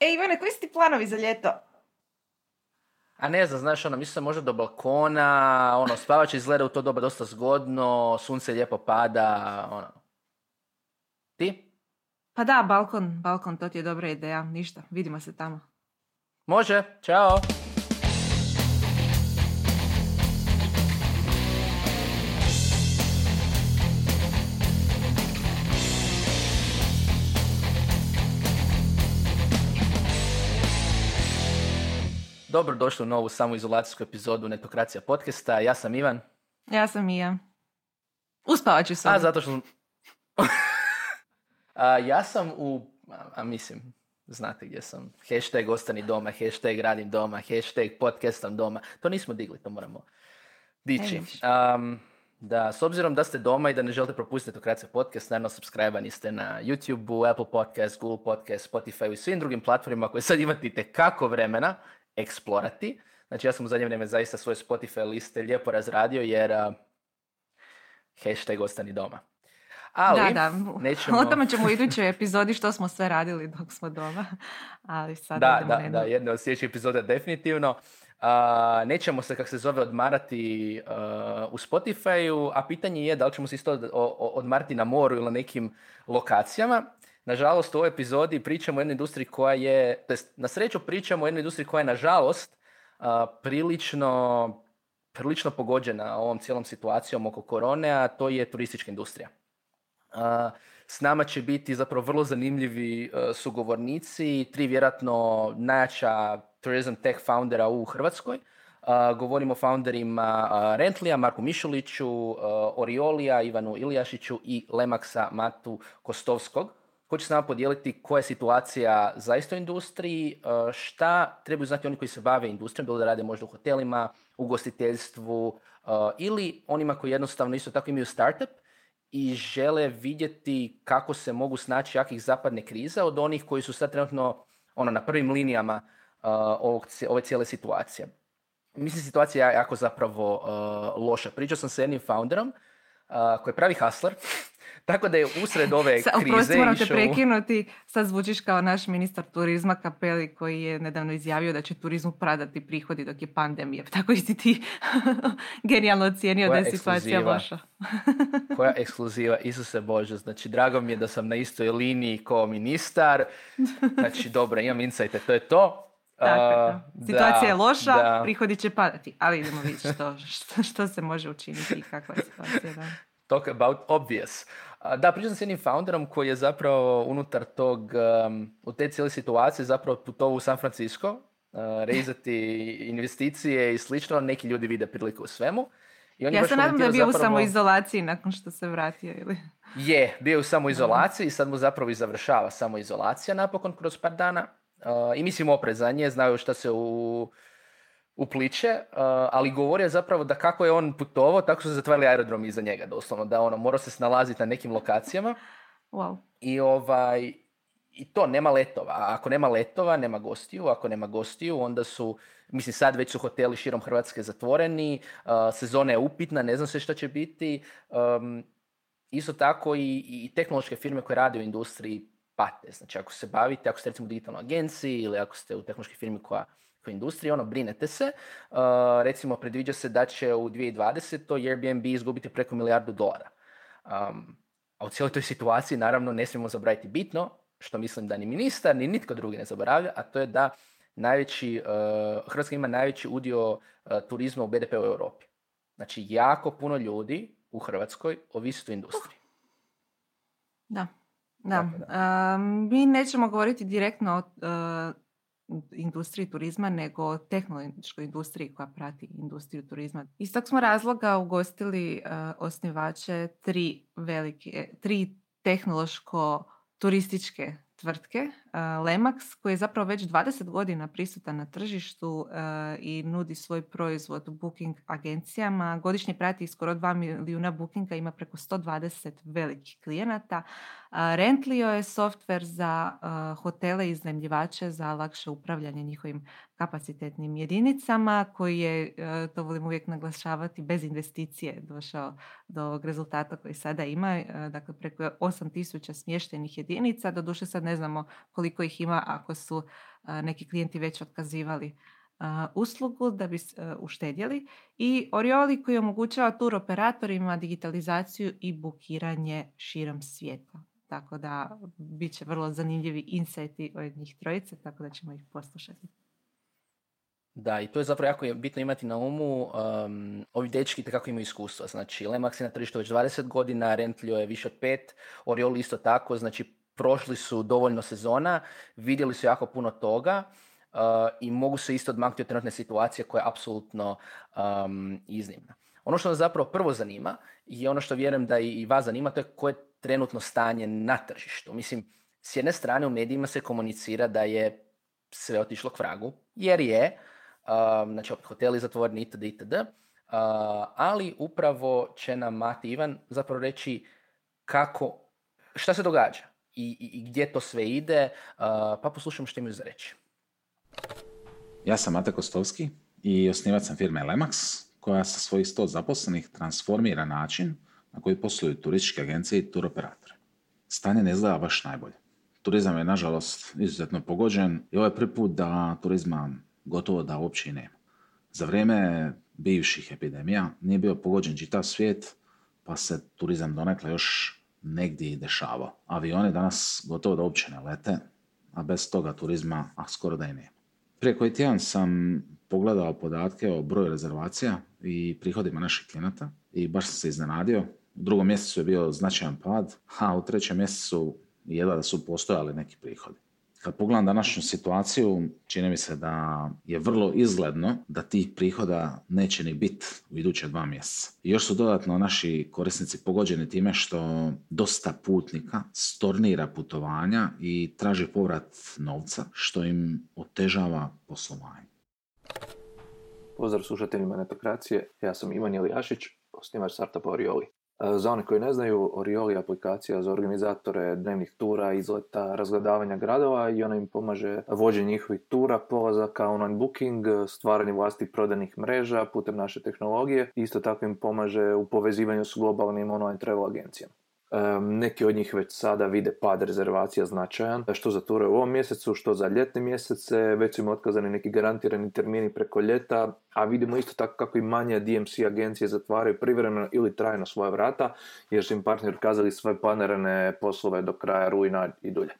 E, Ivane, koji su ti planovi za ljeto? A ne znam, znaš, ono, mislim možda do balkona, ono, spavač izgleda u to doba dosta zgodno, sunce lijepo pada, ono. Ti? Pa da, balkon, balkon, to ti je dobra ideja. Ništa, vidimo se tamo. Može, čao! Dobro došli u novu samoizolacijsku epizodu Netokracija podcasta. Ja sam Ivan. Ja sam Ija. Uspavat ću se. A, zato što... a, ja sam u... A, mislim, znate gdje sam. Hashtag ostani doma, hashtag radim doma, hashtag podcastam doma. To nismo digli, to moramo dići. Um, da, s obzirom da ste doma i da ne želite propustiti Netokracija podcast, naravno subscribe ste na YouTube, Apple Podcast, Google Podcast, Spotify i svim drugim platformima koje sad imate kako vremena eksplorati. Znači ja sam u zadnje vrijeme zaista svoje Spotify liste lijepo razradio jer uh, hashtag ostani doma. Ali, da, da. Nećemo... O tome ćemo u idućoj epizodi što smo sve radili dok smo doma. Ali sad da, da, da, jedna od sljedećih epizoda definitivno. Uh, nećemo se, kako se zove, odmarati uh, u Spotify-u, a pitanje je da li ćemo se isto odmarati na moru ili na nekim lokacijama. Nažalost, u ovoj epizodi pričamo o jednoj industriji koja je, to na sreću pričamo o jednoj industriji koja je, nažalost, prilično, prilično pogođena ovom cijelom situacijom oko korone, a to je turistička industrija. S nama će biti zapravo vrlo zanimljivi sugovornici, tri vjerojatno najjača tourism tech foundera u Hrvatskoj. govorimo o founderima Rentlija, Marku Mišuliću, Oriolija, Ivanu Ilijašiću i Lemaksa Matu Kostovskog ko će s nama podijeliti koja je situacija zaista u industriji, e, šta trebaju znati oni koji se bave industrijom, bilo da rade možda u hotelima, u gostiteljstvu e, ili onima koji jednostavno isto tako imaju startup i žele vidjeti kako se mogu snaći jakih zapadne krize od onih koji su sad trenutno ono, na prvim linijama e, ovog, ove cijele situacije. Mislim, situacija je jako zapravo loša. Pričao sam sa jednim founderom koji je pravi hustler, tako da je usred ove Sa, krize moram te prekinuti, sad zvučiš kao naš ministar turizma Kapeli koji je nedavno izjavio da će turizmu pradati prihodi dok je pandemija. Tako i si ti genijalno ocijenio da je situacija loša. Koja ekskluziva, Isuse Bože, znači drago mi je da sam na istoj liniji kao ministar, znači dobro, imam insajte, to je to. Tako, Situacija je loša, da. prihodi će padati, ali idemo vidjeti što, što, što se može učiniti i kakva je situacija. Da. Talk about obvious. Da, pričam s jednim founderom koji je zapravo unutar tog, um, u te cijele situacije zapravo putovao u San Francisco, uh, rezati investicije i slično, neki ljudi vide priliku u svemu. I on ja se nadam da je bio zapravo... u samoizolaciji nakon što se vratio. Ili? Je, bio je u samoizolaciji i sad mu zapravo i završava samoizolacija napokon kroz par dana. Uh, I mislim oprezanje, znaju šta se u upliče, uh, ali govorio zapravo da kako je on putovao, tako su se zatvarali aerodromi iza njega, doslovno, da ono, morao se snalaziti na nekim lokacijama. Wow. I ovaj, i to, nema letova. A ako nema letova, nema gostiju. Ako nema gostiju, onda su, mislim, sad već su hoteli širom Hrvatske zatvoreni, uh, sezona je upitna, ne znam se što će biti. Um, isto tako i, i tehnološke firme koje rade u industriji pate. Znači, ako se bavite, ako ste recimo u digitalnoj agenciji ili ako ste u tehnološkoj firmi koja industriji, ono, brinete se. Uh, recimo, predviđa se da će u 2020. Airbnb izgubiti preko milijardu dolara. Um, a u cijeloj toj situaciji, naravno, ne smijemo zaboraviti bitno, što mislim da ni ministar, ni nitko drugi ne zaboravlja, a to je da najveći, uh, Hrvatska ima najveći udio uh, turizma u BDP u Europi. Znači, jako puno ljudi u Hrvatskoj ovisi o industriji. Da. Da. Um, mi nećemo govoriti direktno o uh, industriji turizma nego tehnološkoj industriji koja prati industriju turizma. Iz tog smo razloga ugostili uh, osnivače tri velike, tri tehnološko turističke tvrtke, Lemax, koji je zapravo već 20 godina prisutan na tržištu uh, i nudi svoj proizvod booking agencijama. Godišnje prati skoro 2 milijuna bookinga, ima preko 120 velikih klijenata. Rentlio je softver za hotele i iznajmljivače za lakše upravljanje njihovim kapacitetnim jedinicama koji je, e, to volim uvijek naglašavati, bez investicije došao do ovog rezultata koji sada ima. E, dakle, preko 8000 smještenih jedinica. Doduše sad ne znamo koliko koliko ih ima ako su neki klijenti već otkazivali uslugu da bi uštedjeli i Orioli koji omogućava tur operatorima digitalizaciju i bukiranje širom svijeta. Tako da bit će vrlo zanimljivi insajti od njih trojice, tako da ćemo ih poslušati. Da, i to je zapravo jako bitno imati na umu. Um, ovi dečki kako imaju iskustva. Znači, Lemax je na tržištu već 20 godina, Rentlio je više od pet, Orioli isto tako. Znači, prošli su dovoljno sezona, vidjeli su jako puno toga uh, i mogu se isto odmaknuti od trenutne situacije koja je apsolutno um, iznimna. Ono što nas zapravo prvo zanima i ono što vjerujem da i vas zanima, to je koje je trenutno stanje na tržištu. Mislim, s jedne strane u medijima se komunicira da je sve otišlo k vragu, jer je, um, znači opet hoteli zatvoreni itd. itd. Uh, ali upravo će nam Mati Ivan zapravo reći kako, šta se događa i, i, gdje to sve ide, uh, pa poslušamo što imaju za reći. Ja sam Mate Kostovski i osnivač sam firme Lemax, koja sa svojih 100 zaposlenih transformira način na koji posluju turističke agencije i turoperatore. Stanje ne izgleda baš najbolje. Turizam je, nažalost, izuzetno pogođen i ovo je prvi put da turizma gotovo da uopće i nema. Za vrijeme bivših epidemija nije bio pogođen čitav svijet, pa se turizam donekle još negdje i dešavao. Avioni danas gotovo da uopće ne lete, a bez toga turizma, a skoro da i nema. Prije koji tjedan sam pogledao podatke o broju rezervacija i prihodima naših klijenata i baš sam se iznenadio. U drugom mjesecu je bio značajan pad, a u trećem mjesecu jedva da su postojali neki prihodi. Kad pogledam današnju situaciju, čini mi se da je vrlo izgledno da tih prihoda neće ni biti u iduće dva mjeseca. Još su dodatno naši korisnici pogođeni time što dosta putnika stornira putovanja i traži povrat novca, što im otežava poslovanje. Pozdrav slušateljima Netokracije, ja sam Ivan Jelijašić, osnivač startupa Orioli. E, za one koji ne znaju, Orioli je aplikacija za organizatore dnevnih tura, izleta, razgledavanja gradova i ona im pomaže vođenje njihovih tura, polazaka, online booking, stvaranje vlasti prodanih mreža putem naše tehnologije. Isto tako im pomaže u povezivanju s globalnim online travel agencijama. Neki od njih već sada vide pad rezervacija značajan, što za ture u ovom mjesecu, što za ljetne mjesece, već su im otkazani neki garantirani termini preko ljeta, a vidimo isto tako kako i manje DMC agencije zatvaraju privremeno ili trajno svoje vrata, jer su im partneri otkazali svoje planirane poslove do kraja rujna i dulje.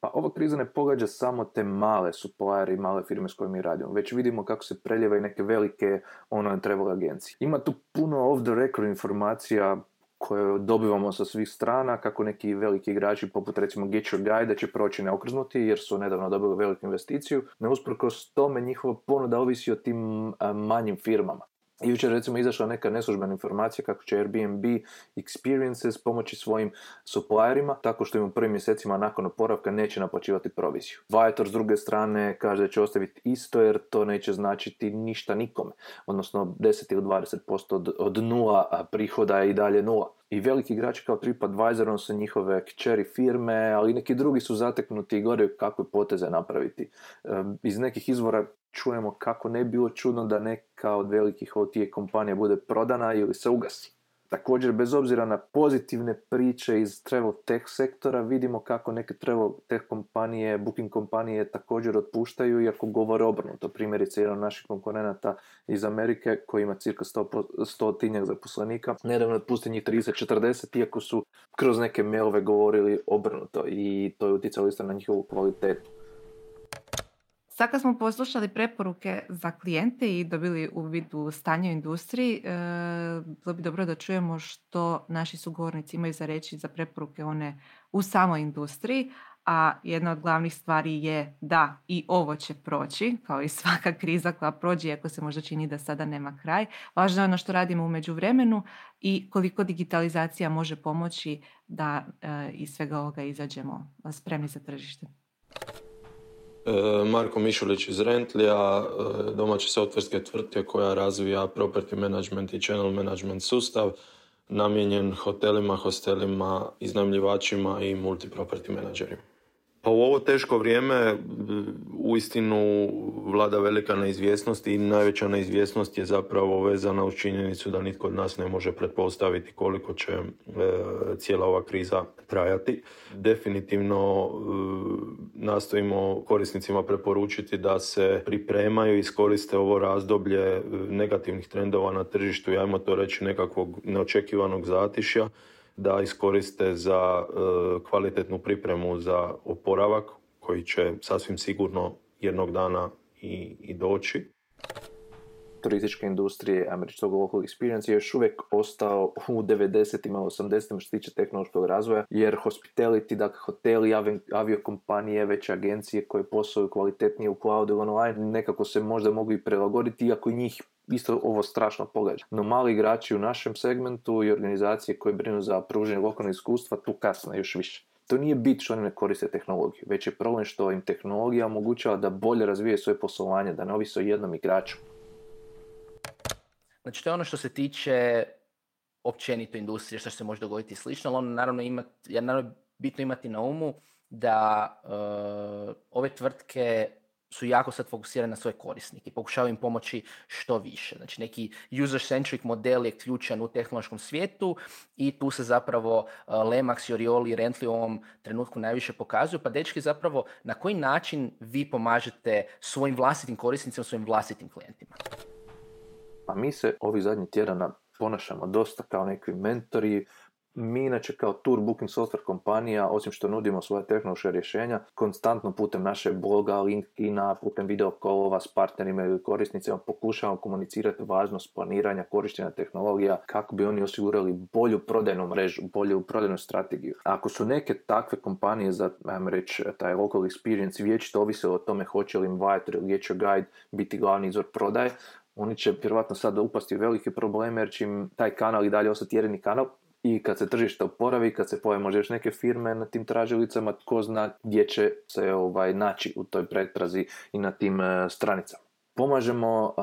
Pa ova kriza ne pogađa samo te male suppliere i male firme s kojima mi radimo, već vidimo kako se preljeva i neke velike online travel agencije. Ima tu puno off the record informacija koje dobivamo sa svih strana, kako neki veliki igrači poput recimo Get Your Guide će proći neokrznuti jer su nedavno dobili veliku investiciju, ne usprkos tome njihova ponuda ovisi o tim manjim firmama. Jučer recimo izašla neka neslužbena informacija kako će Airbnb Experiences pomoći svojim supplierima tako što im u prvim mjesecima nakon oporavka neće naplaćivati proviziju. Viator s druge strane kaže da će ostaviti isto jer to neće značiti ništa nikome. Odnosno 10 ili 20% od, od nula prihoda je i dalje nula. I veliki igrači kao TripAdvisor, su njihove kćeri firme, ali neki drugi su zateknuti i gore kakve poteze napraviti. Iz nekih izvora čujemo kako ne bi bilo čudno da neka od velikih OTA kompanija bude prodana ili se ugasi. Također, bez obzira na pozitivne priče iz travel tech sektora, vidimo kako neke travel tech kompanije, booking kompanije također otpuštaju, iako govore obrnuto. Primjerice, jedan od naših konkurenata iz Amerike, koji ima cirka 100, tinjak zaposlenika, nedavno otpusti njih 30-40, iako su kroz neke mailove govorili obrnuto i to je utjecalo isto na njihovu kvalitetu. Sad kad smo poslušali preporuke za klijente i dobili u stanje u industriji, e, bilo bi dobro da čujemo što naši sugovornici imaju za reći za preporuke one u samoj industriji, a jedna od glavnih stvari je da i ovo će proći, kao i svaka kriza koja prođe, iako se možda čini da sada nema kraj. Važno je ono što radimo u međuvremenu i koliko digitalizacija može pomoći da e, iz svega ovoga izađemo spremni za tržište. E, Marko Mišulić iz Rentlija, e, domaće softverske tvrtke koja razvija property management i channel management sustav namijenjen hotelima, hostelima, iznajmljivačima i multiproperty menadžerima. Pa u ovo teško vrijeme uistinu vlada velika neizvjesnost i najveća neizvjesnost je zapravo vezana uz činjenicu da nitko od nas ne može pretpostaviti koliko će e, cijela ova kriza trajati. Definitivno e, nastojimo korisnicima preporučiti da se pripremaju i iskoriste ovo razdoblje negativnih trendova na tržištu, ajmo to reći nekakvog neočekivanog zatišja da iskoriste za e, kvalitetnu pripremu za oporavak koji će sasvim sigurno jednog dana i, i doći. Turističke industrije, američkog local experience je još uvijek ostao u 90-ima, 80-ima što se tiče tehnološkog razvoja, jer hospitality, dakle hoteli, aviokompanije, veće agencije koje posluju kvalitetnije u cloud ili online, nekako se možda mogu i prilagoditi, iako njih isto ovo strašno pogađa. No mali igrači u našem segmentu i organizacije koje brinu za pruženje lokalnog iskustva tu kasne još više. To nije bit što oni ne koriste tehnologiju, već je problem što im tehnologija omogućava da bolje razvije svoje poslovanje, da ne ovise o jednom igraču. Znači to je ono što se tiče općenito industrije, što se može dogoditi slično, ali ono naravno ima, naravno bitno imati na umu da uh, ove tvrtke su jako sad fokusirani na svoje korisnike i pokušavaju im pomoći što više. Znači neki user-centric model je ključan u tehnološkom svijetu i tu se zapravo uh, Lemax, Orioli i Rently u ovom trenutku najviše pokazuju. Pa dečki zapravo na koji način vi pomažete svojim vlastitim korisnicima, svojim vlastitim klijentima? Pa mi se ovih zadnjih tjedana ponašamo dosta kao neki mentori, mi inače kao tour booking software kompanija, osim što nudimo svoje tehnološke rješenja, konstantno putem naše bloga, LinkedIna, putem video kolova s partnerima ili korisnicima pokušavamo komunicirati važnost planiranja, korištenja tehnologija kako bi oni osigurali bolju prodajnu mrežu, bolju prodajnu strategiju. Ako su neke takve kompanije za, ajmo reći, taj local experience vječito ovise o tome hoće li Invite ili Get Guide biti glavni izvor prodaje, oni će vjerojatno sad upasti u velike probleme jer će im taj kanal i dalje ostati jedini kanal i kad se tržište oporavi, kad se pojavi možda još neke firme na tim tražilicama, tko zna gdje će se ovaj, naći u toj pretrazi i na tim uh, stranicama. Pomažemo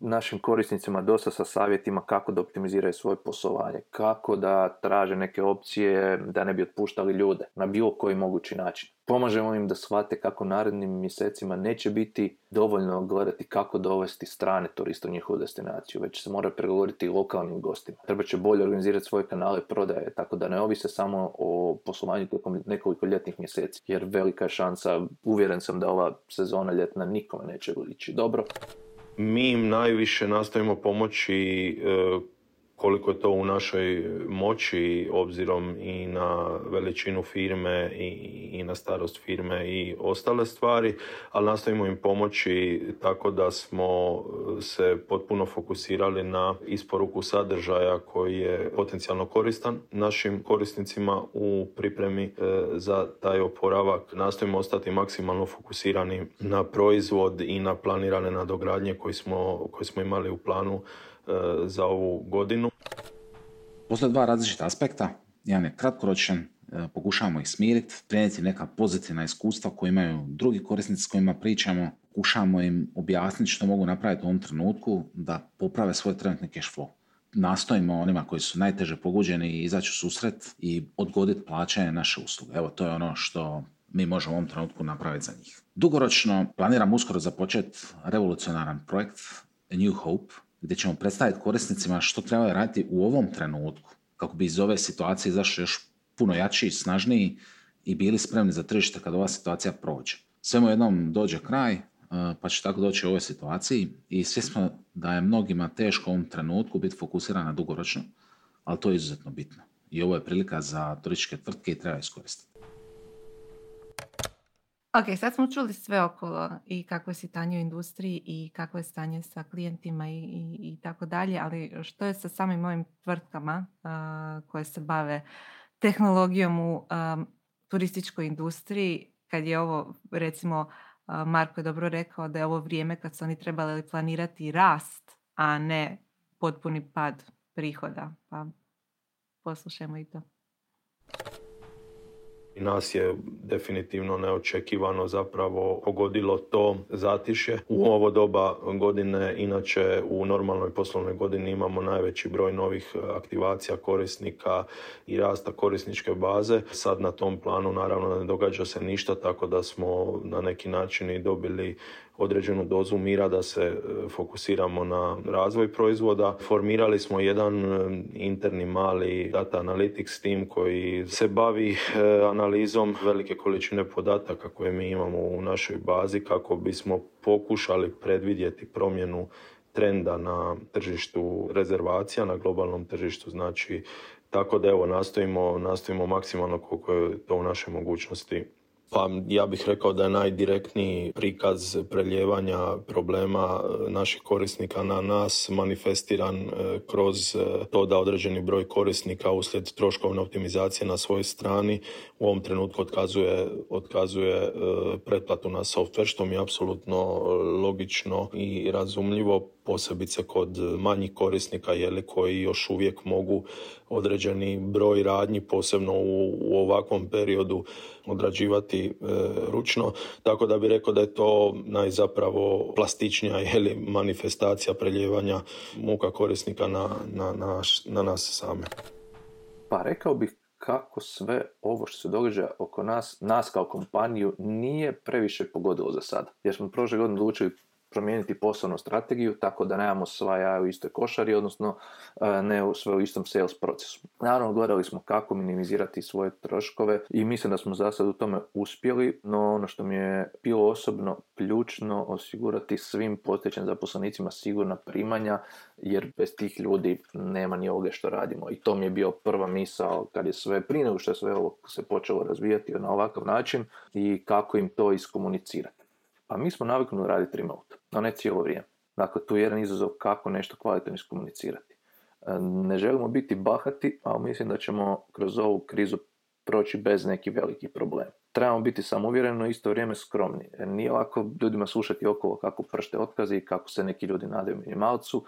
našim korisnicima dosta sa savjetima kako da optimiziraju svoje poslovanje, kako da traže neke opcije da ne bi otpuštali ljude na bilo koji mogući način. Pomažemo im da shvate kako narednim mjesecima neće biti dovoljno gledati kako dovesti strane turiste u njihovu destinaciju, već se mora pregovoriti lokalnim gostima. Treba će bolje organizirati svoje kanale prodaje, tako da ne ovise samo o poslovanju tijekom nekoliko ljetnih mjeseci, jer velika je šansa, uvjeren sam da ova sezona ljetna nikome neće ići dobro. Mi im najviše nastojimo pomoći e, koliko je to u našoj moći obzirom i na veličinu firme i, i na starost firme i ostale stvari, ali nastojimo im pomoći tako da smo se potpuno fokusirali na isporuku sadržaja koji je potencijalno koristan našim korisnicima u pripremi e, za taj oporavak. Nastojimo ostati maksimalno fokusirani na proizvod i na planirane nadogradnje koje smo, koje smo imali u planu E, za ovu godinu. Postoje dva različita aspekta. Jedan je kratkoročan, e, pokušavamo ih smiriti, prenijeti neka pozitivna iskustva koje imaju drugi korisnici s kojima pričamo, pokušavamo im objasniti što mogu napraviti u ovom trenutku da poprave svoj trenutni cash flow. Nastojimo onima koji su najteže poguđeni izaći u susret i odgoditi plaćanje naše usluge. Evo, to je ono što mi možemo u ovom trenutku napraviti za njih. Dugoročno planiram uskoro započeti revolucionaran projekt A New Hope, gdje ćemo predstaviti korisnicima što trebaju raditi u ovom trenutku kako bi iz ove situacije izašli još puno jači snažniji i bili spremni za tržište kad ova situacija prođe. Svemu jednom dođe kraj, e, pa će tako doći u ovoj situaciji i svi smo da je mnogima teško u ovom trenutku biti fokusiran na dugoročno, ali to je izuzetno bitno. I ovo je prilika za turističke tvrtke i treba iskoristiti. Ok, sad smo čuli sve okolo i kako je stanje u industriji i kako je stanje sa klijentima i, i, i tako dalje, ali što je sa samim ovim tvrtkama koje se bave tehnologijom u turističkoj industriji, kad je ovo, recimo, Marko je dobro rekao da je ovo vrijeme kad su oni trebali planirati rast, a ne potpuni pad prihoda. Pa poslušajmo i to. Nas je definitivno neočekivano zapravo pogodilo to zatišje. U ovo doba godine, inače u normalnoj poslovnoj godini imamo najveći broj novih aktivacija korisnika i rasta korisničke baze. Sad na tom planu naravno ne događa se ništa, tako da smo na neki način i dobili određenu dozu mira da se e, fokusiramo na razvoj proizvoda. Formirali smo jedan e, interni mali data analytics tim koji se bavi e, analizom velike količine podataka koje mi imamo u našoj bazi kako bismo pokušali predvidjeti promjenu trenda na tržištu rezervacija, na globalnom tržištu, znači tako da evo nastojimo, nastojimo maksimalno koliko je to u našoj mogućnosti pa ja bih rekao da je najdirektniji prikaz preljevanja problema e, naših korisnika na nas manifestiran e, kroz e, to da određeni broj korisnika uslijed troškovne optimizacije na svojoj strani u ovom trenutku otkazuje, otkazuje pretplatu na software što mi je apsolutno logično i razumljivo posebice kod manjih korisnika jeli, koji još uvijek mogu određeni broj radnji posebno u, u ovakvom periodu odrađivati e, ručno tako da bi rekao da je to najzapravo plastičnija jeli, manifestacija preljevanja muka korisnika na, na, na, na nas same. Pa rekao bih kako sve ovo što se događa oko nas, nas kao kompaniju, nije previše pogodilo za sada. Jer smo prošle godine odlučili promijeniti poslovnu strategiju tako da nemamo sva jaja u istoj košari, odnosno e, ne sve u istom sales procesu. Naravno, gledali smo kako minimizirati svoje troškove i mislim da smo za sad u tome uspjeli, no ono što mi je bilo osobno ključno osigurati svim postojećim zaposlenicima sigurna primanja, jer bez tih ljudi nema ni ovoga što radimo. I to mi je bio prva misao kad je sve, prije nego što je sve ovo se počelo razvijati na ovakav način i kako im to iskomunicirati. Pa mi smo naviknuli raditi remote, no ne cijelo vrijeme. Dakle, tu je jedan izazov kako nešto kvalitetno iskomunicirati. E, ne želimo biti bahati, ali mislim da ćemo kroz ovu krizu proći bez nekih velikih problema. Trebamo biti samouvjereni, no isto vrijeme skromni. Jer nije lako ljudima slušati okolo kako pršte otkazi i kako se neki ljudi nadaju minimalcu.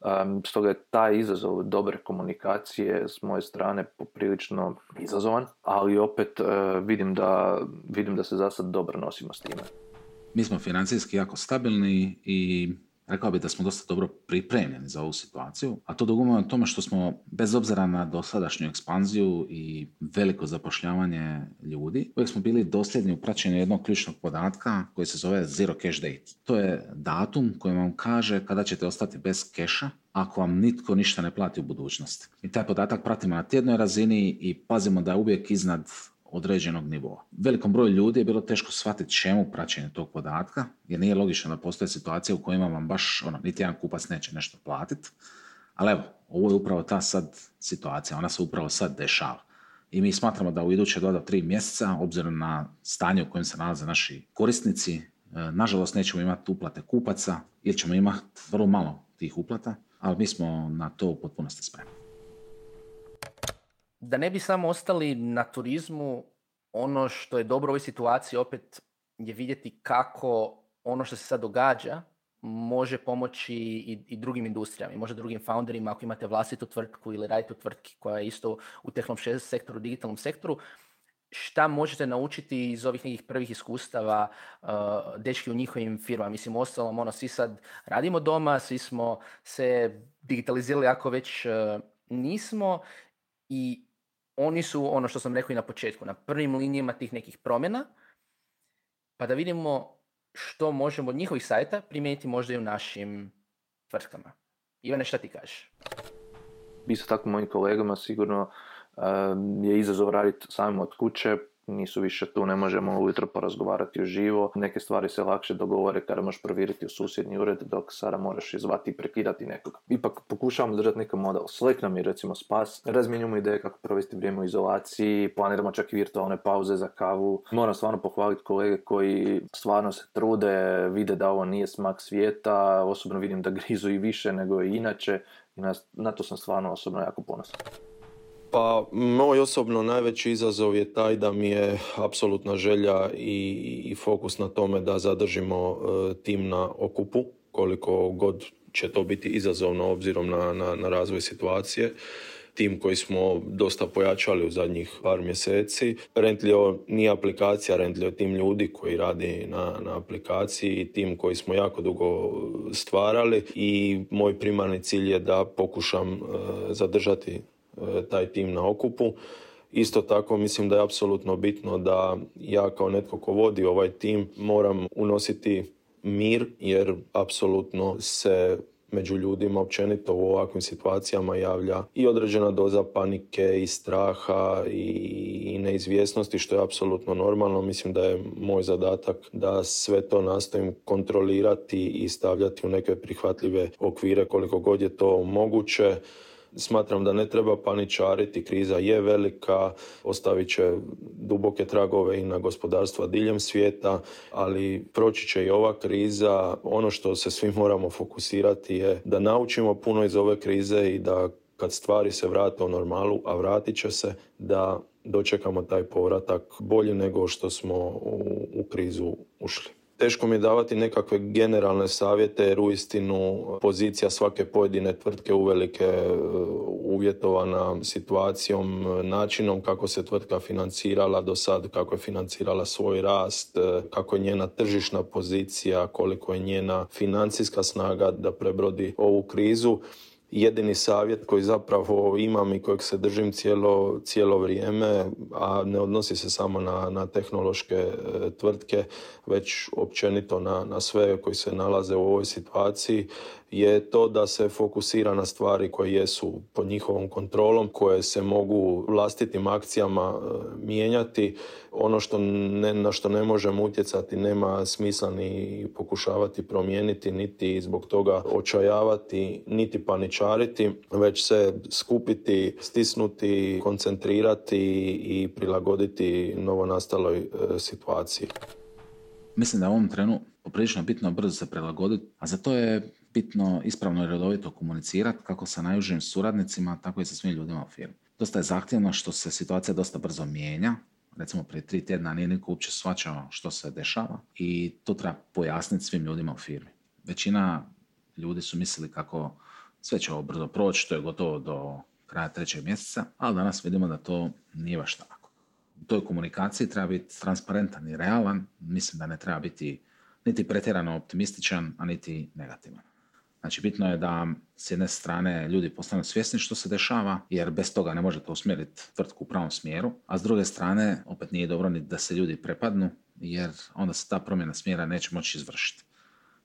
Um, stoga je taj izazov dobre komunikacije s moje strane poprilično izazovan, ali opet vidim, da, vidim da se za sad dobro nosimo s time. Mi smo financijski jako stabilni i rekao bih da smo dosta dobro pripremljeni za ovu situaciju, a to dugujemo na tome što smo, bez obzira na dosadašnju ekspanziju i veliko zapošljavanje ljudi, uvijek smo bili dosljedni u praćenju jednog ključnog podatka koji se zove zero cash date. To je datum koji vam kaže kada ćete ostati bez keša ako vam nitko ništa ne plati u budućnosti. I taj podatak pratimo na tjednoj razini i pazimo da je uvijek iznad određenog nivoa. Velikom broju ljudi je bilo teško shvatiti čemu praćenje tog podatka, jer nije logično da postoje situacije u kojima vam baš ono, niti jedan kupac neće nešto platiti. Ali evo, ovo je upravo ta sad situacija, ona se upravo sad dešava. I mi smatramo da u iduće do tri mjeseca, obzirom na stanje u kojem se nalaze naši korisnici, e, nažalost nećemo imati uplate kupaca ili ćemo imati vrlo malo tih uplata, ali mi smo na to u potpunosti spremni da ne bi samo ostali na turizmu, ono što je dobro u ovoj situaciji opet je vidjeti kako ono što se sad događa može pomoći i, i drugim industrijama i možda drugim founderima ako imate vlastitu tvrtku ili radite u tvrtki koja je isto u tehnološkom sektoru, digitalnom sektoru, šta možete naučiti iz ovih nekih prvih iskustava uh, dečki u njihovim firmama. Mislim, ostalom, ono, svi sad radimo doma, svi smo se digitalizirali ako već uh, nismo i oni su, ono što sam rekao i na početku, na prvim linijama tih nekih promjena, pa da vidimo što možemo od njihovih sajta primijeniti možda i u našim tvrtkama. Ivane, šta ti kažeš? Isto tako mojim kolegama sigurno je izazov raditi samim od kuće, nisu više tu, ne možemo ujutro porazgovarati uživo. Neke stvari se lakše dogovore kada možeš provjeriti u susjedni ured, dok sada moraš izvati i prekidati nekog. Ipak pokušavamo držati neki model. Slack nam je recimo spas, razmijenjamo ideje kako provesti vrijeme u izolaciji, planiramo čak virtualne pauze za kavu. Moram stvarno pohvaliti kolege koji stvarno se trude, vide da ovo nije smak svijeta, osobno vidim da grizu i više nego i inače na to sam stvarno osobno jako ponosan. Pa moj osobno najveći izazov je taj da mi je apsolutna želja i, i fokus na tome da zadržimo e, tim na okupu, koliko god će to biti izazovno obzirom na, na, na razvoj situacije. tim koji smo dosta pojačali u zadnjih par mjeseci. Rentlio nije aplikacija, Rentlio tim ljudi koji radi na, na aplikaciji i tim koji smo jako dugo stvarali i moj primarni cilj je da pokušam e, zadržati taj tim na okupu. Isto tako mislim da je apsolutno bitno da ja kao netko ko vodi ovaj tim moram unositi mir jer apsolutno se među ljudima općenito u ovakvim situacijama javlja i određena doza panike i straha i neizvjesnosti što je apsolutno normalno. Mislim da je moj zadatak da sve to nastojim kontrolirati i stavljati u neke prihvatljive okvire koliko god je to moguće. Smatram da ne treba paničariti, kriza je velika, ostavit će duboke tragove i na gospodarstva diljem svijeta, ali proći će i ova kriza. Ono što se svi moramo fokusirati je da naučimo puno iz ove krize i da kad stvari se vrate u normalu, a vratit će se, da dočekamo taj povratak bolji nego što smo u, u krizu ušli. Teško mi je davati nekakve generalne savjete jer uistinu pozicija svake pojedine tvrtke uvelike e, uvjetovana situacijom, načinom kako se tvrtka financirala do sad, kako je financirala svoj rast, e, kako je njena tržišna pozicija, koliko je njena financijska snaga da prebrodi ovu krizu jedini savjet koji zapravo imam i kojeg se držim cijelo, cijelo vrijeme, a ne odnosi se samo na, na tehnološke e, tvrtke, već općenito na, na sve koji se nalaze u ovoj situaciji, je to da se fokusira na stvari koje jesu pod njihovom kontrolom, koje se mogu vlastitim akcijama e, mijenjati. Ono što ne, na što ne možemo utjecati nema smisla ni pokušavati promijeniti, niti zbog toga očajavati, niti paničariti, već se skupiti, stisnuti, koncentrirati i prilagoditi novonastaloj e, situaciji. Mislim da u ovom trenu poprilično bitno brzo se prilagoditi, a za to je bitno ispravno i redovito komunicirati kako sa najužim suradnicima, tako i sa svim ljudima u firmi. Dosta je zahtjevno što se situacija dosta brzo mijenja, recimo prije tri tjedna nije niko uopće svačao što se dešava i to treba pojasniti svim ljudima u firmi. Većina ljudi su mislili kako sve će ovo brzo proći, to je gotovo do kraja trećeg mjeseca, ali danas vidimo da to nije baš tako. U toj komunikaciji treba biti transparentan i realan, mislim da ne treba biti niti pretjerano optimističan, a niti negativan. Znači, bitno je da s jedne strane ljudi postanu svjesni što se dešava, jer bez toga ne možete usmjeriti tvrtku u pravom smjeru, a s druge strane, opet nije dobro ni da se ljudi prepadnu, jer onda se ta promjena smjera neće moći izvršiti.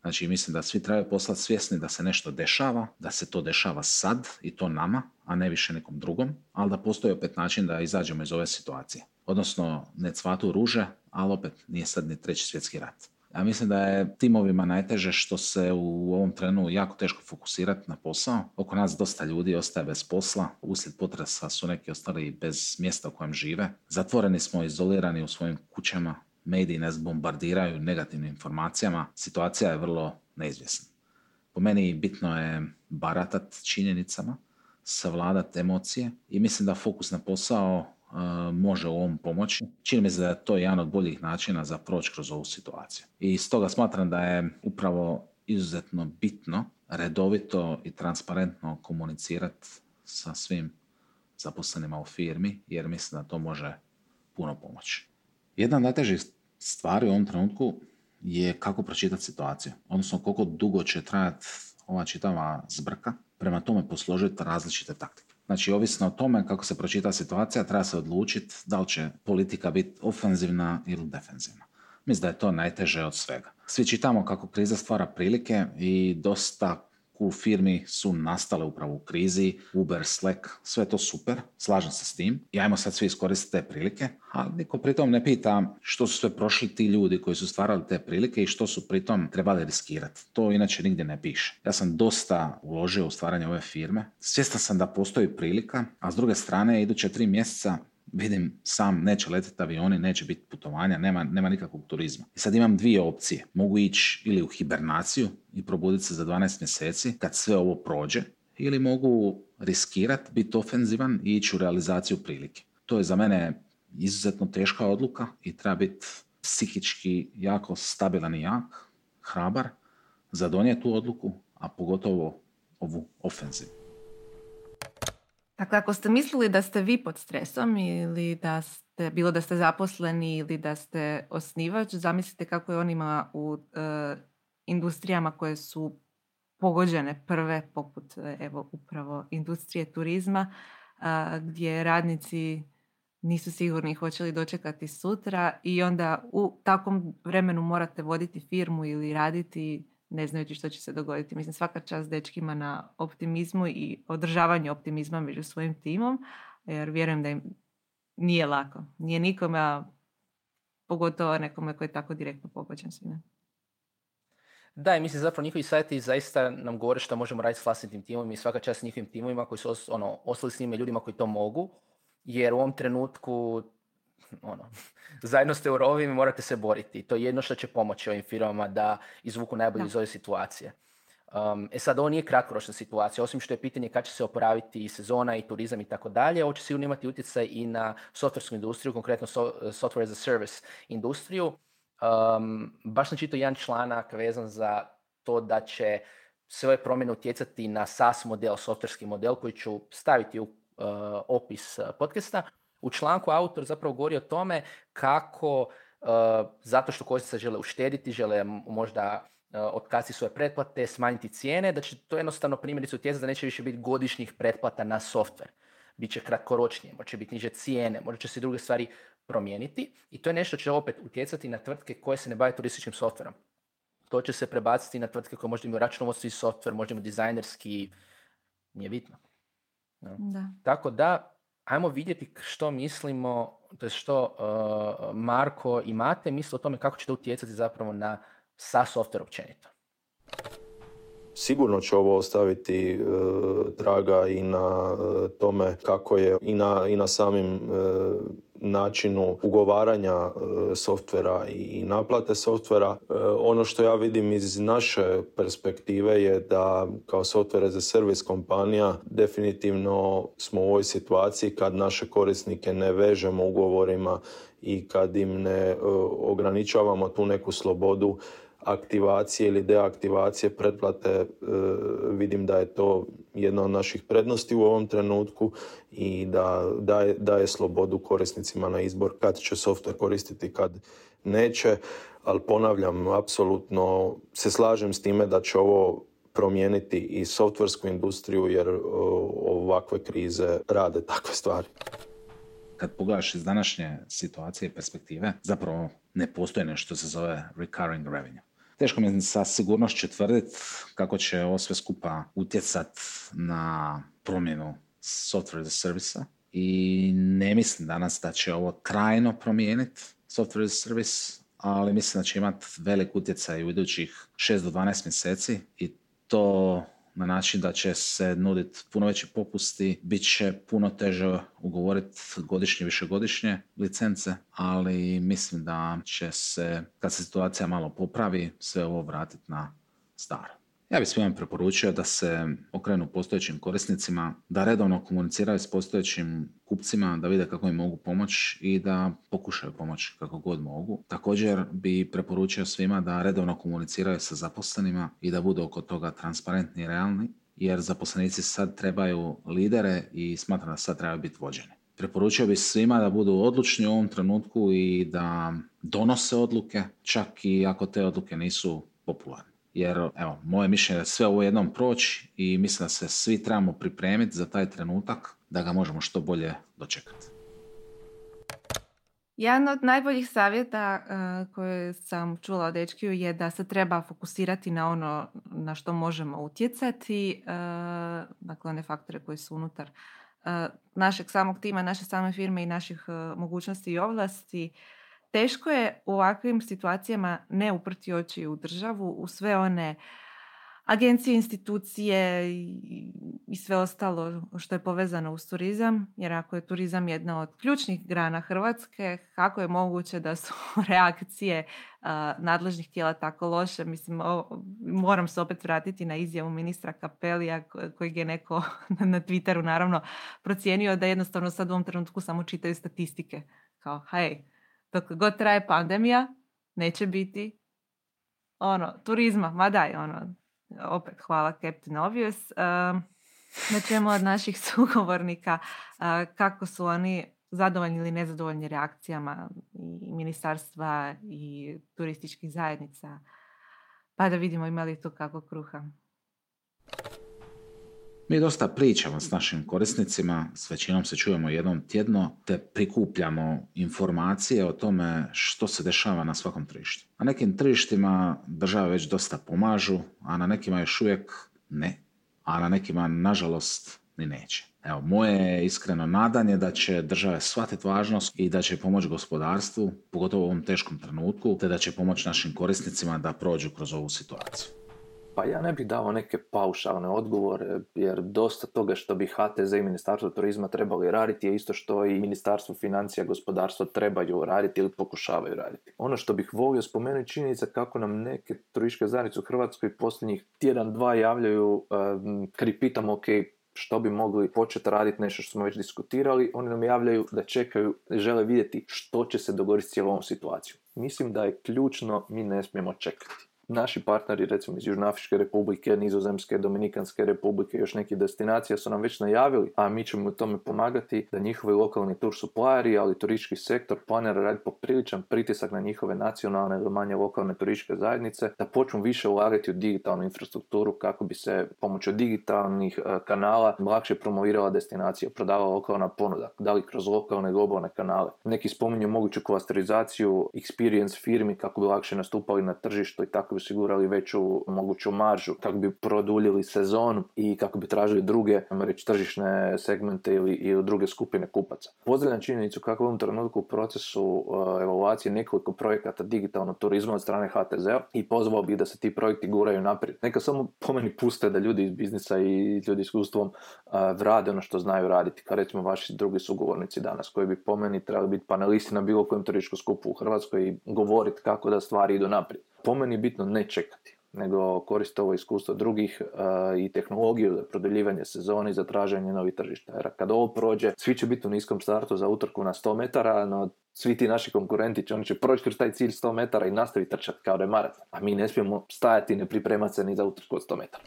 Znači, mislim da svi trebaju poslati svjesni da se nešto dešava, da se to dešava sad i to nama, a ne više nekom drugom, ali da postoji opet način da izađemo iz ove situacije. Odnosno, ne cvatu ruže, ali opet nije sad ni treći svjetski rat. Ja mislim da je timovima najteže što se u ovom trenu jako teško fokusirati na posao. Oko nas dosta ljudi ostaje bez posla. Uslijed potresa su neki ostali bez mjesta u kojem žive. Zatvoreni smo, izolirani u svojim kućama. Mediji nas bombardiraju negativnim informacijama. Situacija je vrlo neizvjesna. Po meni bitno je baratat činjenicama, savladat emocije i mislim da fokus na posao može u ovom pomoći. Čini mi se da je to jedan od boljih načina za proći kroz ovu situaciju. I stoga smatram da je upravo izuzetno bitno redovito i transparentno komunicirati sa svim zaposlenima u firmi, jer mislim da to može puno pomoći. Jedna od najtežih stvari u ovom trenutku je kako pročitati situaciju, odnosno koliko dugo će trajati ova čitava zbrka, prema tome posložiti različite taktike. Znači, ovisno o tome kako se pročita situacija, treba se odlučiti da li će politika biti ofenzivna ili defenzivna. Mislim da je to najteže od svega. Svi čitamo kako kriza stvara prilike i dosta u firmi su nastale upravo u krizi, Uber, Slack, sve to super, slažem se s tim i ajmo sad svi iskoristiti te prilike, ali niko pritom ne pita što su sve prošli ti ljudi koji su stvarali te prilike i što su pritom trebali riskirati. To inače nigdje ne piše. Ja sam dosta uložio u stvaranje ove firme, svjestan sam da postoji prilika, a s druge strane iduće tri mjeseca vidim sam neće letiti avioni, neće biti putovanja, nema, nema nikakvog turizma. I sad imam dvije opcije. Mogu ići ili u hibernaciju i probuditi se za 12 mjeseci kad sve ovo prođe, ili mogu riskirati, biti ofenzivan i ići u realizaciju prilike. To je za mene izuzetno teška odluka i treba biti psihički jako stabilan i jak, hrabar za donijeti tu odluku, a pogotovo ovu ofenzivu. Dakle, ako ste mislili da ste vi pod stresom ili da ste, bilo da ste zaposleni ili da ste osnivač, zamislite kako je on ima u e, industrijama koje su pogođene prve, poput evo upravo industrije turizma, gdje radnici nisu sigurni hoće li dočekati sutra i onda u takvom vremenu morate voditi firmu ili raditi ne znajući što će se dogoditi. Mislim, svaka čast dečkima na optimizmu i održavanju optimizma među svojim timom, jer vjerujem da im nije lako. Nije nikome, a pogotovo nekome koji je tako direktno pogođen svime. Da, i mislim zapravo njihovi sajti zaista nam govore što možemo raditi s vlastitim timom i svaka čast njihovim timovima koji su ono, ostali s njima ljudima koji to mogu, jer u ovom trenutku ono, zajedno ste u rovima i morate se boriti. To je jedno što će pomoći ovim firmama da izvuku najbolje iz ove situacije. Um, e sad, ovo nije kratkoročna situacija, osim što je pitanje kad će se oporaviti i sezona i turizam i tako dalje, ovo će sigurno imati utjecaj i na softwarsku industriju, konkretno software as a service industriju. Um, baš sam čitao jedan članak vezan za to da će sve ove promjene utjecati na SaaS model, softverski model koji ću staviti u uh, opis uh, podcasta, u članku autor zapravo govori o tome kako uh, zato što korisnici žele uštediti, žele možda uh, otkazati svoje pretplate, smanjiti cijene, da će to jednostavno primjerice utjecati da neće više biti godišnjih pretplata na softver. Biće kratkoročnije, može biti niže cijene, možda će se druge stvari promijeniti i to je nešto će opet utjecati na tvrtke koje se ne bave turističkim softverom. To će se prebaciti na tvrtke koje možda imaju računovodstveni softver, možda imaju dizajnerski, nije bitno. Da. Tako da, ajmo vidjeti što mislimo, to je što uh, Marko i Mate misle o tome kako će to utjecati zapravo na sa software općenito. Sigurno će ovo ostaviti uh, traga i na uh, tome kako je i na, i na samim načinu ugovaranja e, softvera i naplate softvera. E, ono što ja vidim iz naše perspektive je da kao software za servis kompanija definitivno smo u ovoj situaciji kad naše korisnike ne vežemo ugovorima i kad im ne e, ograničavamo tu neku slobodu aktivacije ili deaktivacije pretplate e, vidim da je to jedna od naših prednosti u ovom trenutku i da daje, daje slobodu korisnicima na izbor kad će software koristiti, kad neće, ali ponavljam, apsolutno se slažem s time da će ovo promijeniti i softversku industriju jer ovakve krize rade takve stvari. Kad pogledaš iz današnje situacije i perspektive, zapravo ne postoji nešto što se zove recurring revenue. Teško mi sa sigurnošću tvrditi kako će ovo sve skupa utjecat na promjenu software as servisa i ne mislim danas da će ovo trajno promijeniti software as service, ali mislim da će imati velik utjecaj u idućih 6 do 12 mjeseci i to na način da će se nuditi puno veći popusti, bit će puno teže ugovoriti godišnje, višegodišnje licence, ali mislim da će se, kad se situacija malo popravi, sve ovo vratiti na staro. Ja bih svima preporučio da se okrenu postojećim korisnicima, da redovno komuniciraju s postojećim kupcima, da vide kako im mogu pomoći i da pokušaju pomoći kako god mogu. Također bi preporučio svima da redovno komuniciraju sa zaposlenima i da budu oko toga transparentni i realni, jer zaposlenici sad trebaju lidere i smatram da sad trebaju biti vođeni. Preporučio bih svima da budu odlučni u ovom trenutku i da donose odluke, čak i ako te odluke nisu popularne. Jer, evo, moje mišljenje je da sve ovo jednom proći i mislim da se svi trebamo pripremiti za taj trenutak da ga možemo što bolje dočekati. Jedan od najboljih savjeta uh, koje sam čula od Dečkiju je da se treba fokusirati na ono na što možemo utjecati, uh, dakle one faktore koji su unutar uh, našeg samog tima, naše same firme i naših mogućnosti i ovlasti. Teško je u ovakvim situacijama ne uprti oči u državu, u sve one agencije, institucije i sve ostalo što je povezano uz turizam, jer ako je turizam jedna od ključnih grana Hrvatske, kako je moguće da su reakcije nadležnih tijela tako loše? Mislim, moram se opet vratiti na izjavu ministra Kapelija kojeg je neko na Twitteru naravno procijenio da jednostavno sad u ovom trenutku samo čitaju statistike. Kao, hej, dok god traje pandemija, neće biti ono, turizma, ma daj, ono, opet hvala Captain Obvious. Da čujemo od naših sugovornika kako su oni zadovoljni ili nezadovoljni reakcijama i ministarstva i turističkih zajednica. Pa da vidimo ima li tu kako kruha. Mi dosta pričamo s našim korisnicima, s većinom se čujemo jednom tjedno, te prikupljamo informacije o tome što se dešava na svakom tržištu. Na nekim tržištima države već dosta pomažu, a na nekima još uvijek ne, a na nekima nažalost ni neće. Evo, moje je iskreno nadanje da će države shvatiti važnost i da će pomoći gospodarstvu, pogotovo u ovom teškom trenutku, te da će pomoći našim korisnicima da prođu kroz ovu situaciju. Pa ja ne bih dao neke paušalne odgovore, jer dosta toga što bi HTZ i Ministarstvo turizma trebali raditi je isto što i Ministarstvo financija gospodarstva trebaju raditi ili pokušavaju raditi. Ono što bih volio spomenuti činjenica kako nam neke turističke zajednice u Hrvatskoj posljednjih tjedan, dva javljaju, um, kad pitamo, ok, što bi mogli početi raditi, nešto što smo već diskutirali, oni nam javljaju da čekaju, žele vidjeti što će se dogoditi s cijelom situacijom. Mislim da je ključno, mi ne smijemo čekati naši partneri, recimo iz Južnoafričke republike, Nizozemske, Dominikanske republike, još neki destinacija su nam već najavili, a mi ćemo u tome pomagati da njihovi lokalni tour supplieri, ali turistički sektor planira raditi popriličan pritisak na njihove nacionalne ili manje lokalne turističke zajednice, da počnu više ulagati u digitalnu infrastrukturu kako bi se pomoću digitalnih e, kanala lakše promovirala destinacija, prodavala lokalna ponuda, da li kroz lokalne i globalne kanale. Neki spominju moguću klasterizaciju experience firmi kako bi lakše nastupali na tržištu i tako osigurali veću moguću maržu, kako bi produljili sezonu i kako bi tražili druge, reći, tržišne segmente ili, ili druge skupine kupaca. Pozdravljam činjenicu kako u ovom trenutku u procesu uh, evaluacije nekoliko projekata digitalnog turizma od strane HTZ-a i pozvao bih da se ti projekti guraju naprijed. Neka samo po meni puste da ljudi iz biznisa i ljudi iskustvom uh, rade ono što znaju raditi, kao recimo vaši drugi sugovornici danas, koji bi po meni trebali biti panelisti na bilo kojem turističkom skupu u Hrvatskoj i govoriti kako da stvari idu naprijed po meni bitno ne čekati, nego koristiti ovo iskustvo drugih i tehnologiju za produljivanje sezone i za traženje novih tržišta. Jer kad ovo prođe, svi će biti u niskom startu za utrku na 100 metara, no svi ti naši konkurenti će, oni će proći kroz taj cilj 100 metara i nastaviti trčati kao da je maraton. A mi ne smijemo stajati i ne pripremati se ni za utrku od 100 metara.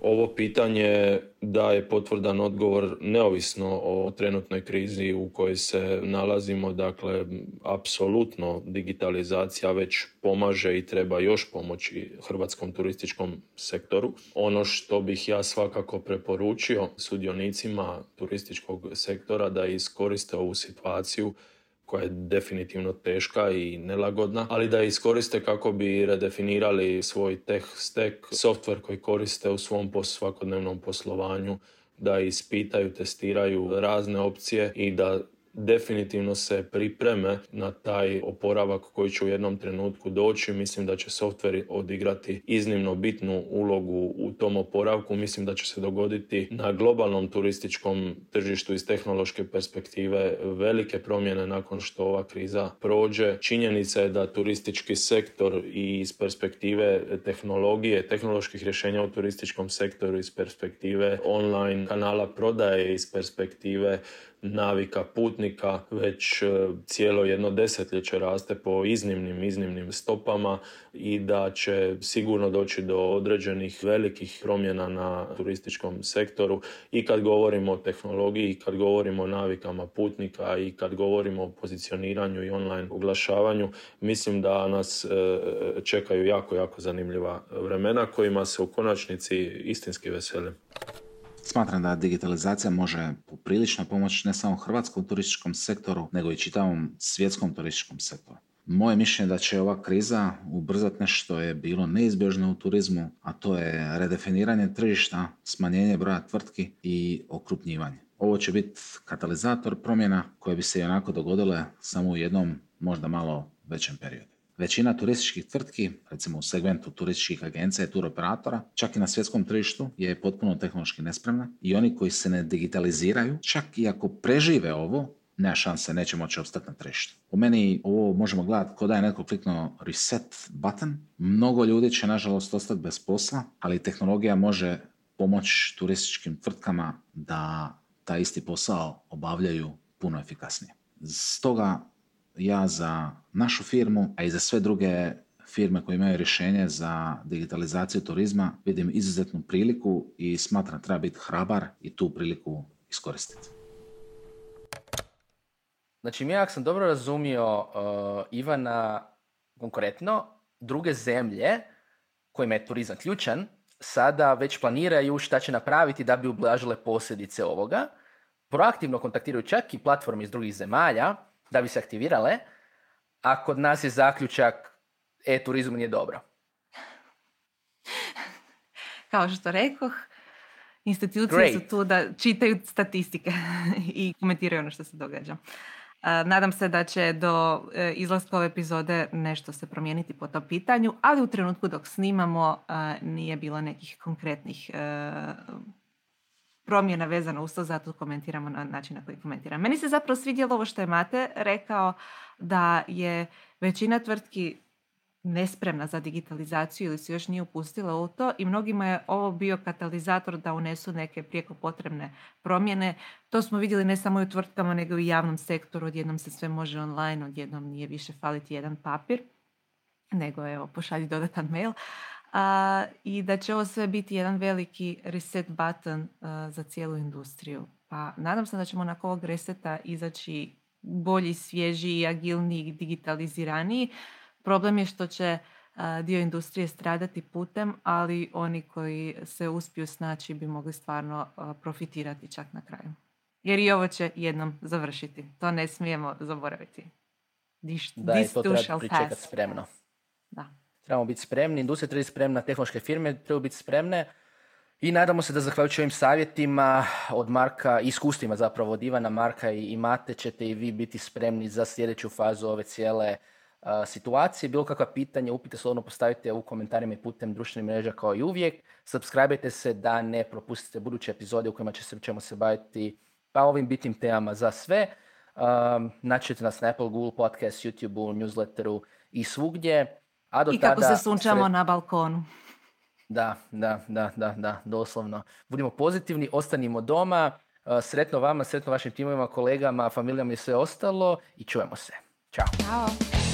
Ovo pitanje daje potvrdan odgovor neovisno o trenutnoj krizi u kojoj se nalazimo. Dakle, apsolutno digitalizacija već pomaže i treba još pomoći hrvatskom turističkom sektoru. Ono što bih ja svakako preporučio sudionicima turističkog sektora da iskoriste ovu situaciju koja je definitivno teška i nelagodna, ali da iskoriste kako bi redefinirali svoj tech stack, software koji koriste u svom svakodnevnom poslovanju, da ispitaju, testiraju razne opcije i da definitivno se pripreme na taj oporavak koji će u jednom trenutku doći. Mislim da će software odigrati iznimno bitnu ulogu u tom oporavku. Mislim da će se dogoditi na globalnom turističkom tržištu iz tehnološke perspektive velike promjene nakon što ova kriza prođe. Činjenica je da turistički sektor i iz perspektive tehnologije, tehnoloških rješenja u turističkom sektoru, iz perspektive online kanala prodaje, iz perspektive navika putnika već e, cijelo jedno desetljeće raste po iznimnim, iznimnim stopama i da će sigurno doći do određenih velikih promjena na turističkom sektoru i kad govorimo o tehnologiji, kad govorimo o navikama putnika i kad govorimo o pozicioniranju i online oglašavanju, mislim da nas e, čekaju jako, jako zanimljiva vremena kojima se u konačnici istinski veselim. Smatram da digitalizacija može poprilično pomoći ne samo hrvatskom turističkom sektoru, nego i čitavom svjetskom turističkom sektoru. Moje mišljenje je da će ova kriza ubrzati nešto je bilo neizbježno u turizmu, a to je redefiniranje tržišta, smanjenje broja tvrtki i okrupnjivanje. Ovo će biti katalizator promjena koje bi se i onako dogodile samo u jednom možda malo većem periodu. Većina turističkih tvrtki, recimo u segmentu turističkih agencija i turoperatora, čak i na svjetskom tržištu je potpuno tehnološki nespremna i oni koji se ne digitaliziraju, čak i ako prežive ovo, nema šanse, neće moći opstati na tržištu. U meni ovo možemo gledati kod da je neko kliknuo reset button. Mnogo ljudi će nažalost ostati bez posla, ali tehnologija može pomoći turističkim tvrtkama da taj isti posao obavljaju puno efikasnije. Stoga ja za našu firmu, a i za sve druge firme koje imaju rješenje za digitalizaciju turizma vidim izuzetnu priliku i smatram treba biti hrabar i tu priliku iskoristiti. Znači, mi ako sam dobro razumio uh, Ivana konkretno, druge zemlje kojima je turizam ključan, sada već planiraju šta će napraviti da bi ublažile posljedice ovoga. Proaktivno kontaktiraju čak i platforme iz drugih zemalja da bi se aktivirale, a kod nas je zaključak e-turizmu nije dobro. Kao što rekoh, institucije su tu da čitaju statistike i komentiraju ono što se događa. Nadam se da će do e, izlaska ove epizode nešto se promijeniti po tom pitanju, ali u trenutku dok snimamo nije bilo nekih konkretnih e, promjena vezano uz to, zato komentiramo na način na koji komentiram. Meni se zapravo svidjelo ovo što je Mate rekao, da je većina tvrtki nespremna za digitalizaciju ili se još nije upustila u to i mnogima je ovo bio katalizator da unesu neke prijeko potrebne promjene. To smo vidjeli ne samo u tvrtkama nego i u javnom sektoru. Odjednom se sve može online, odjednom nije više faliti jedan papir, nego evo pošalji dodatan mail. A, I da će ovo sve biti jedan veliki reset button za cijelu industriju. Pa nadam se da ćemo nakon ovog reseta izaći bolji, svježiji, agilniji, digitaliziraniji. Problem je što će dio industrije stradati putem, ali oni koji se uspiju snaći bi mogli stvarno profitirati čak na kraju. Jer i ovo će jednom završiti. To ne smijemo zaboraviti. Da, this to treba pričekati spremno. Da. Trebamo biti spremni, industrija treba biti spremna, tehnološke firme trebaju biti spremne. I nadamo se da zahvaljujući ovim savjetima od Marka, iskustvima zapravo od Ivana, Marka i, Mate ćete i vi biti spremni za sljedeću fazu ove cijele situacije. Bilo kakva pitanja, upite slobodno postavite u komentarima i putem društvenih mreža kao i uvijek. Subscribeajte se da ne propustite buduće epizode u kojima će se, ćemo se baviti pa ovim bitnim temama za sve. Um, naći nas na Apple, Google Podcast, YouTube, newsletteru i svugdje. A do I kako se sunčamo na balkonu. Da, da, da, da, da, doslovno. Budimo pozitivni, ostanimo doma. Sretno vama, sretno vašim timovima, kolegama, familijama i sve ostalo i čujemo se. Ćao. Ćao.